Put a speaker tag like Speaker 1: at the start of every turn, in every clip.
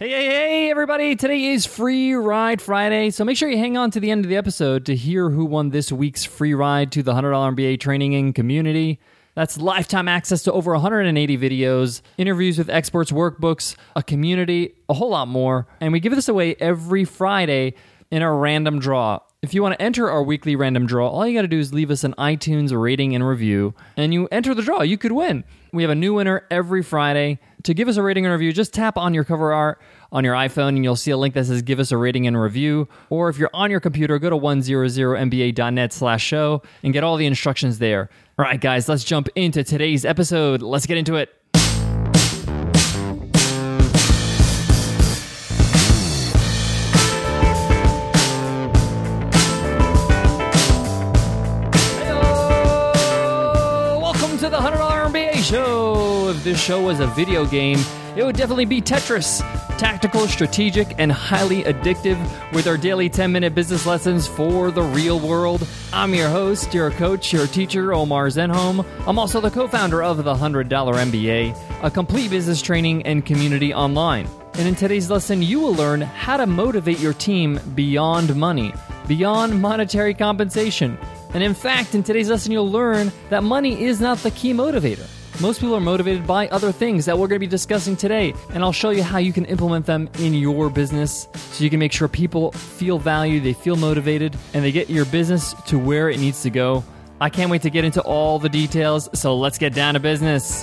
Speaker 1: Hey, hey, hey, everybody. Today is Free Ride Friday, so make sure you hang on to the end of the episode to hear who won this week's free ride to the $100 MBA training and community. That's lifetime access to over 180 videos, interviews with experts, workbooks, a community, a whole lot more. And we give this away every Friday in a random draw. If you want to enter our weekly random draw, all you got to do is leave us an iTunes rating and review, and you enter the draw. You could win. We have a new winner every Friday. To give us a rating and review, just tap on your cover art on your iPhone and you'll see a link that says give us a rating and review. Or if you're on your computer, go to 100mba.net slash show and get all the instructions there. All right, guys, let's jump into today's episode. Let's get into it. This show was a video game, it would definitely be Tetris. Tactical, strategic, and highly addictive with our daily 10 minute business lessons for the real world. I'm your host, your coach, your teacher, Omar Zenhom. I'm also the co founder of the $100 MBA, a complete business training and community online. And in today's lesson, you will learn how to motivate your team beyond money, beyond monetary compensation. And in fact, in today's lesson, you'll learn that money is not the key motivator. Most people are motivated by other things that we're going to be discussing today, and I'll show you how you can implement them in your business so you can make sure people feel valued, they feel motivated, and they get your business to where it needs to go. I can't wait to get into all the details, so let's get down to business.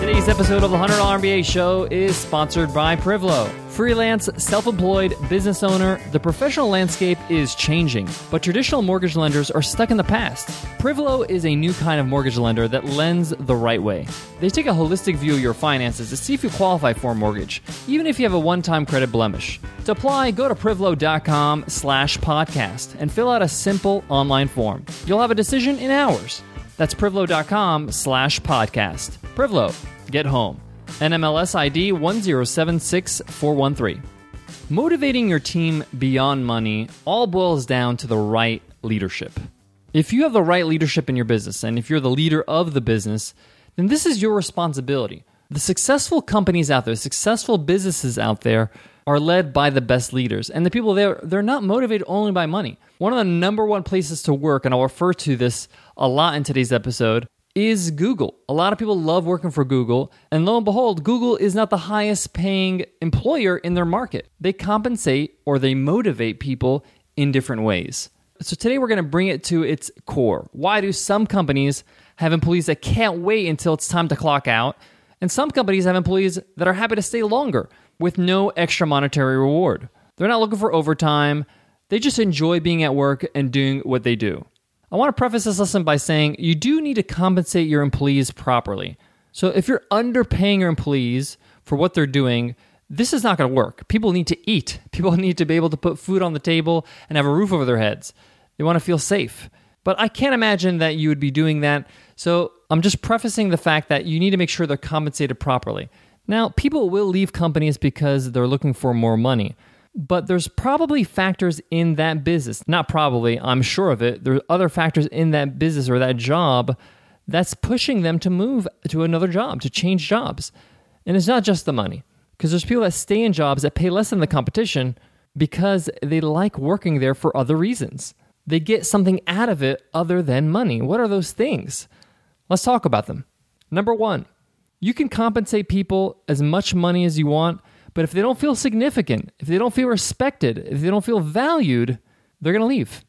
Speaker 1: Today's episode of the $100 MBA show is sponsored by Privlo. Freelance, self employed, business owner, the professional landscape is changing, but traditional mortgage lenders are stuck in the past. Privlo is a new kind of mortgage lender that lends the right way. They take a holistic view of your finances to see if you qualify for a mortgage, even if you have a one time credit blemish. To apply, go to privlo.com slash podcast and fill out a simple online form. You'll have a decision in hours. That's privlo.com slash podcast. Privlo, get home. NMLS ID 1076413. Motivating your team beyond money all boils down to the right leadership. If you have the right leadership in your business, and if you're the leader of the business, then this is your responsibility. The successful companies out there, successful businesses out there, are led by the best leaders. And the people there, they're not motivated only by money. One of the number one places to work, and I'll refer to this a lot in today's episode, is Google. A lot of people love working for Google, and lo and behold, Google is not the highest paying employer in their market. They compensate or they motivate people in different ways. So today we're going to bring it to its core. Why do some companies have employees that can't wait until it's time to clock out, and some companies have employees that are happy to stay longer with no extra monetary reward? They're not looking for overtime. They just enjoy being at work and doing what they do. I want to preface this lesson by saying you do need to compensate your employees properly. So if you're underpaying your employees for what they're doing, this is not going to work. People need to eat. People need to be able to put food on the table and have a roof over their heads. They want to feel safe. But I can't imagine that you would be doing that. So I'm just prefacing the fact that you need to make sure they're compensated properly. Now, people will leave companies because they're looking for more money but there's probably factors in that business. Not probably, I'm sure of it. There's other factors in that business or that job that's pushing them to move to another job, to change jobs. And it's not just the money, because there's people that stay in jobs that pay less than the competition because they like working there for other reasons. They get something out of it other than money. What are those things? Let's talk about them. Number one, you can compensate people as much money as you want but if they don't feel significant, if they don't feel respected, if they don't feel valued, they're going to leave.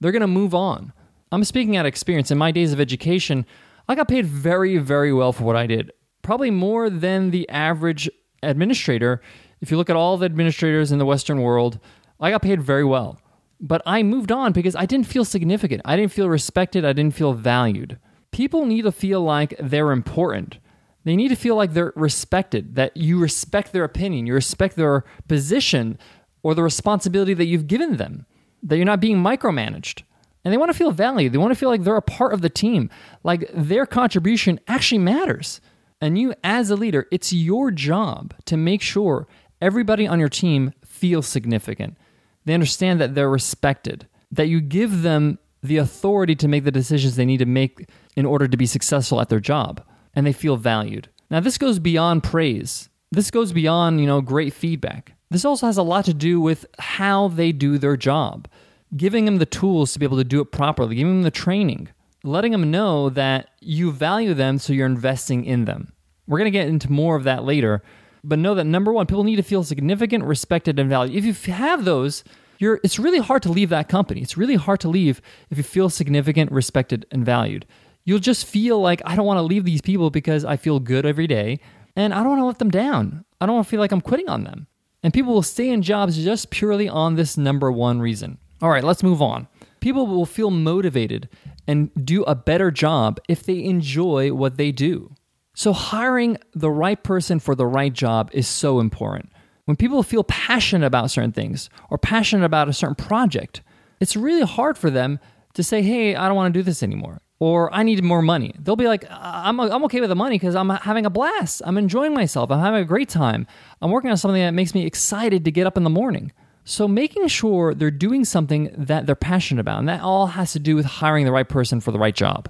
Speaker 1: They're going to move on. I'm speaking out of experience. In my days of education, I got paid very, very well for what I did. Probably more than the average administrator. If you look at all the administrators in the Western world, I got paid very well. But I moved on because I didn't feel significant. I didn't feel respected. I didn't feel valued. People need to feel like they're important. They need to feel like they're respected, that you respect their opinion, you respect their position or the responsibility that you've given them, that you're not being micromanaged. And they want to feel valued. They want to feel like they're a part of the team, like their contribution actually matters. And you, as a leader, it's your job to make sure everybody on your team feels significant. They understand that they're respected, that you give them the authority to make the decisions they need to make in order to be successful at their job and they feel valued. Now, this goes beyond praise. This goes beyond, you know, great feedback. This also has a lot to do with how they do their job, giving them the tools to be able to do it properly, giving them the training, letting them know that you value them so you're investing in them. We're going to get into more of that later, but know that number one, people need to feel significant, respected, and valued. If you have those, you're, it's really hard to leave that company. It's really hard to leave if you feel significant, respected, and valued. You'll just feel like, I don't want to leave these people because I feel good every day and I don't want to let them down. I don't want to feel like I'm quitting on them. And people will stay in jobs just purely on this number one reason. All right, let's move on. People will feel motivated and do a better job if they enjoy what they do. So, hiring the right person for the right job is so important. When people feel passionate about certain things or passionate about a certain project, it's really hard for them to say, hey, I don't want to do this anymore or I need more money. They'll be like, I'm, I'm okay with the money because I'm having a blast. I'm enjoying myself. I'm having a great time. I'm working on something that makes me excited to get up in the morning. So, making sure they're doing something that they're passionate about, and that all has to do with hiring the right person for the right job.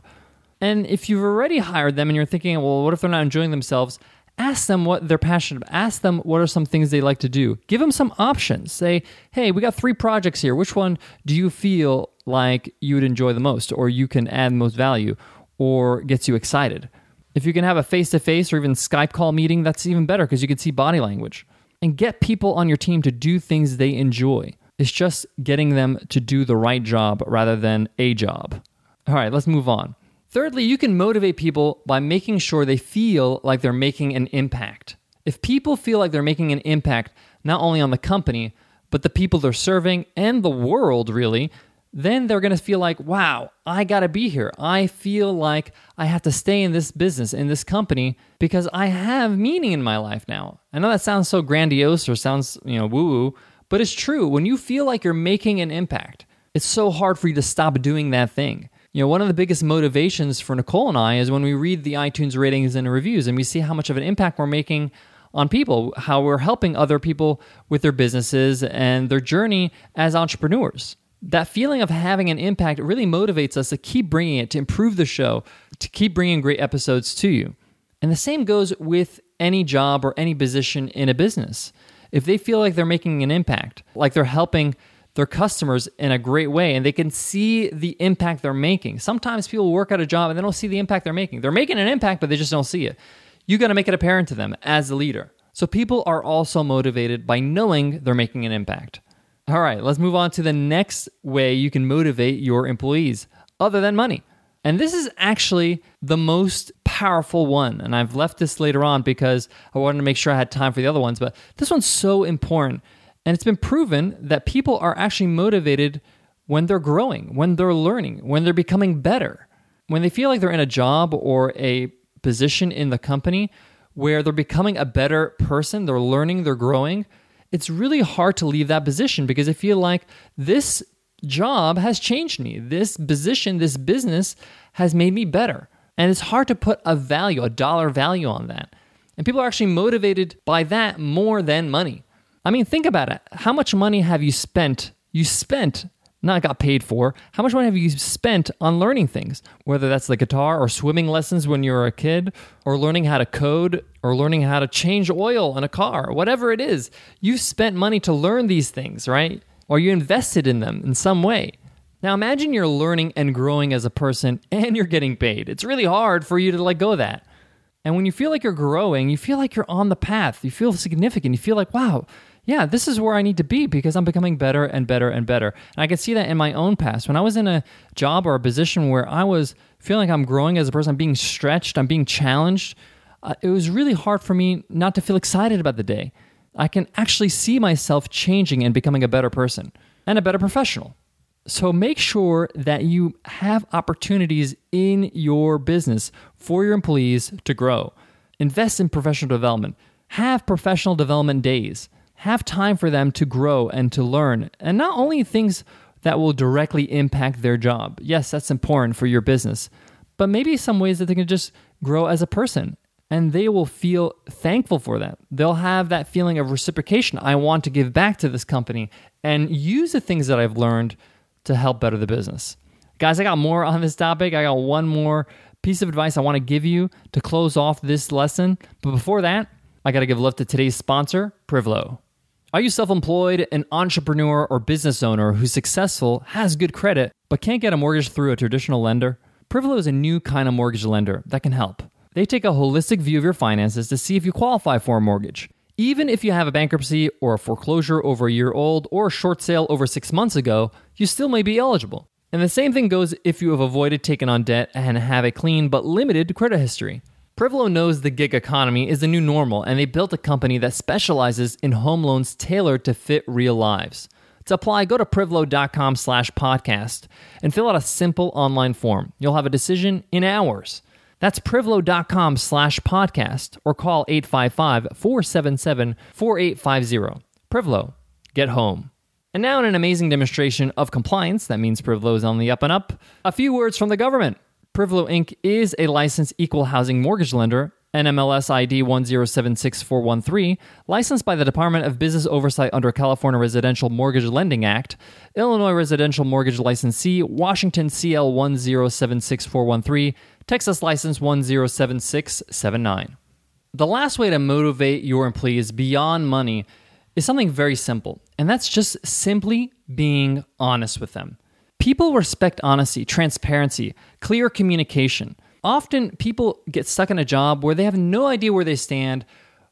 Speaker 1: And if you've already hired them and you're thinking, well, what if they're not enjoying themselves? Ask them what they're passionate about. Ask them what are some things they like to do. Give them some options. Say, hey, we got three projects here. Which one do you feel like you would enjoy the most, or you can add most value, or gets you excited? If you can have a face to face or even Skype call meeting, that's even better because you can see body language. And get people on your team to do things they enjoy. It's just getting them to do the right job rather than a job. All right, let's move on. Thirdly, you can motivate people by making sure they feel like they're making an impact. If people feel like they're making an impact not only on the company, but the people they're serving and the world, really, then they're going to feel like, wow, I got to be here. I feel like I have to stay in this business, in this company, because I have meaning in my life now. I know that sounds so grandiose or sounds, you know, woo woo, but it's true. When you feel like you're making an impact, it's so hard for you to stop doing that thing. You know, one of the biggest motivations for Nicole and I is when we read the iTunes ratings and reviews and we see how much of an impact we're making on people, how we're helping other people with their businesses and their journey as entrepreneurs. That feeling of having an impact really motivates us to keep bringing it, to improve the show, to keep bringing great episodes to you. And the same goes with any job or any position in a business. If they feel like they're making an impact, like they're helping their customers in a great way and they can see the impact they're making. Sometimes people work at a job and they don't see the impact they're making. They're making an impact, but they just don't see it. You got to make it apparent to them as a leader. So people are also motivated by knowing they're making an impact. All right, let's move on to the next way you can motivate your employees other than money. And this is actually the most powerful one. And I've left this later on because I wanted to make sure I had time for the other ones. But this one's so important and it's been proven that people are actually motivated when they're growing, when they're learning, when they're becoming better. When they feel like they're in a job or a position in the company where they're becoming a better person, they're learning, they're growing, it's really hard to leave that position because they feel like this job has changed me. This position, this business has made me better. And it's hard to put a value, a dollar value on that. And people are actually motivated by that more than money. I mean, think about it. How much money have you spent? You spent, not got paid for. How much money have you spent on learning things? Whether that's the guitar or swimming lessons when you were a kid, or learning how to code, or learning how to change oil in a car, whatever it is. You've spent money to learn these things, right? Or you invested in them in some way. Now imagine you're learning and growing as a person and you're getting paid. It's really hard for you to let go of that. And when you feel like you're growing, you feel like you're on the path. You feel significant. You feel like, wow, yeah, this is where I need to be because I'm becoming better and better and better. And I can see that in my own past. When I was in a job or a position where I was feeling like I'm growing as a person, I'm being stretched, I'm being challenged, uh, it was really hard for me not to feel excited about the day. I can actually see myself changing and becoming a better person and a better professional. So make sure that you have opportunities in your business for your employees to grow. Invest in professional development. Have professional development days have time for them to grow and to learn, and not only things that will directly impact their job. Yes, that's important for your business, but maybe some ways that they can just grow as a person and they will feel thankful for that. They'll have that feeling of reciprocation. I want to give back to this company and use the things that I've learned to help better the business. Guys, I got more on this topic. I got one more piece of advice I want to give you to close off this lesson. But before that, I got to give love to today's sponsor, Privlo. Are you self employed, an entrepreneur, or business owner who's successful, has good credit, but can't get a mortgage through a traditional lender? Privlo is a new kind of mortgage lender that can help. They take a holistic view of your finances to see if you qualify for a mortgage. Even if you have a bankruptcy or a foreclosure over a year old or a short sale over six months ago, you still may be eligible. And the same thing goes if you have avoided taking on debt and have a clean but limited credit history. Privlo knows the gig economy is the new normal, and they built a company that specializes in home loans tailored to fit real lives. To apply, go to privlo.com slash podcast and fill out a simple online form. You'll have a decision in hours. That's privlo.com slash podcast or call 855-477-4850. Privlo. Get home. And now, in an amazing demonstration of compliance, that means Privlo is on the up and up, a few words from the government. Privlo Inc. is a licensed equal housing mortgage lender, NMLS ID 1076413, licensed by the Department of Business Oversight under California Residential Mortgage Lending Act, Illinois Residential Mortgage Licensee, Washington CL 1076413, Texas License 107679. The last way to motivate your employees beyond money is something very simple, and that's just simply being honest with them. People respect honesty, transparency, clear communication. Often people get stuck in a job where they have no idea where they stand,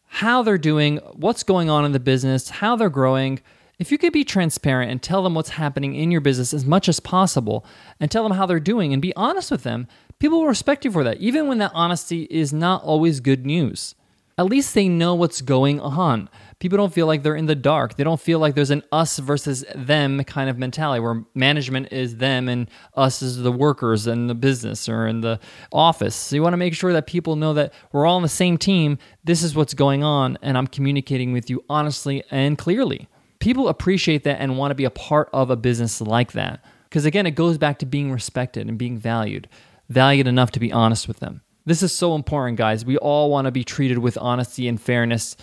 Speaker 1: how they're doing, what's going on in the business, how they're growing. If you could be transparent and tell them what's happening in your business as much as possible and tell them how they're doing and be honest with them, people will respect you for that, even when that honesty is not always good news. At least they know what's going on people don't feel like they're in the dark. They don't feel like there's an us versus them kind of mentality where management is them and us is the workers in the business or in the office. So you want to make sure that people know that we're all on the same team. This is what's going on, and I'm communicating with you honestly and clearly. People appreciate that and want to be a part of a business like that. Because again, it goes back to being respected and being valued, valued enough to be honest with them. This is so important, guys. We all want to be treated with honesty and fairness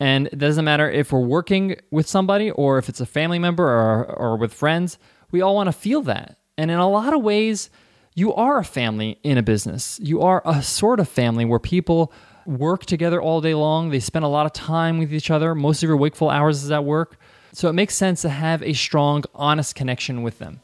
Speaker 1: and it doesn't matter if we're working with somebody or if it's a family member or, or with friends, we all want to feel that. And in a lot of ways, you are a family in a business. You are a sort of family where people work together all day long. They spend a lot of time with each other. Most of your wakeful hours is at work. So it makes sense to have a strong, honest connection with them.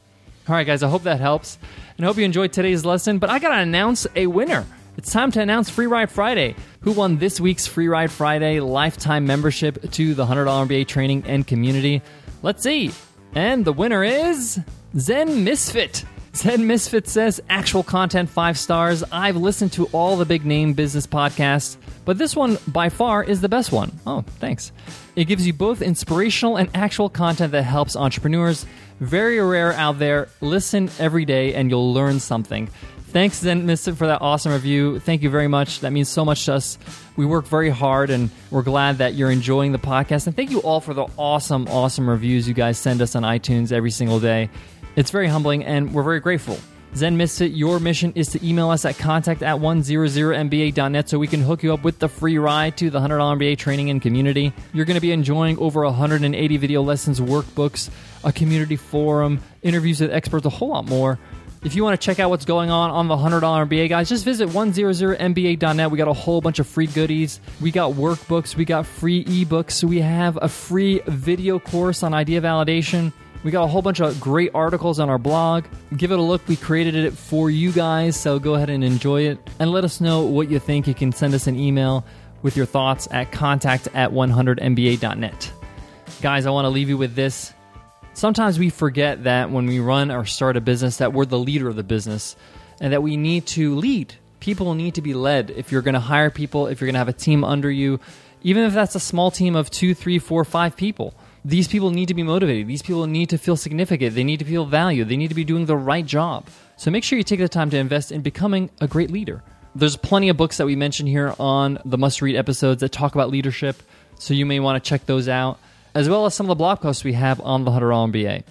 Speaker 1: All right, guys, I hope that helps. And I hope you enjoyed today's lesson. But I got to announce a winner. It's time to announce Free Ride Friday. Who won this week's Free Ride Friday lifetime membership to the $100 MBA training and community? Let's see. And the winner is Zen Misfit. Zen Misfit says actual content five stars. I've listened to all the big name business podcasts, but this one by far is the best one. Oh, thanks. It gives you both inspirational and actual content that helps entrepreneurs. Very rare out there. Listen every day and you'll learn something. Thanks, Zen Mystic, for that awesome review. Thank you very much. That means so much to us. We work very hard, and we're glad that you're enjoying the podcast. And thank you all for the awesome, awesome reviews you guys send us on iTunes every single day. It's very humbling, and we're very grateful. Zen Misfit, your mission is to email us at contact at 100mba.net so we can hook you up with the free ride to the $100 MBA training and community. You're going to be enjoying over 180 video lessons, workbooks, a community forum, interviews with experts, a whole lot more. If you want to check out what's going on on the $100 MBA, guys, just visit 100mba.net. We got a whole bunch of free goodies. We got workbooks, we got free ebooks, we have a free video course on idea validation. We got a whole bunch of great articles on our blog. Give it a look. We created it for you guys, so go ahead and enjoy it and let us know what you think. You can send us an email with your thoughts at contact at 100mba.net. Guys, I want to leave you with this sometimes we forget that when we run or start a business that we're the leader of the business and that we need to lead. People need to be led. If you're going to hire people if you're going to have a team under you even if that's a small team of two three four five people these people need to be motivated. These people need to feel significant. They need to feel valued. They need to be doing the right job. So make sure you take the time to invest in becoming a great leader. There's plenty of books that we mention here on the must read episodes that talk about leadership so you may want to check those out as well as some of the blog posts we have on the Dollar MBA.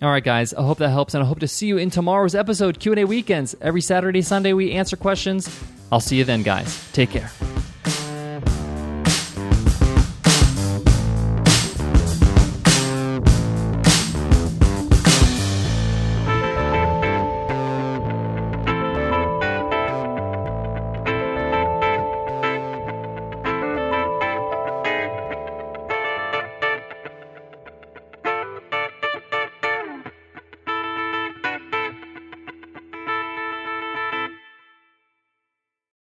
Speaker 1: All right, guys. I hope that helps, and I hope to see you in tomorrow's episode. Q and A weekends every Saturday, Sunday. We answer questions. I'll see you then, guys. Take care.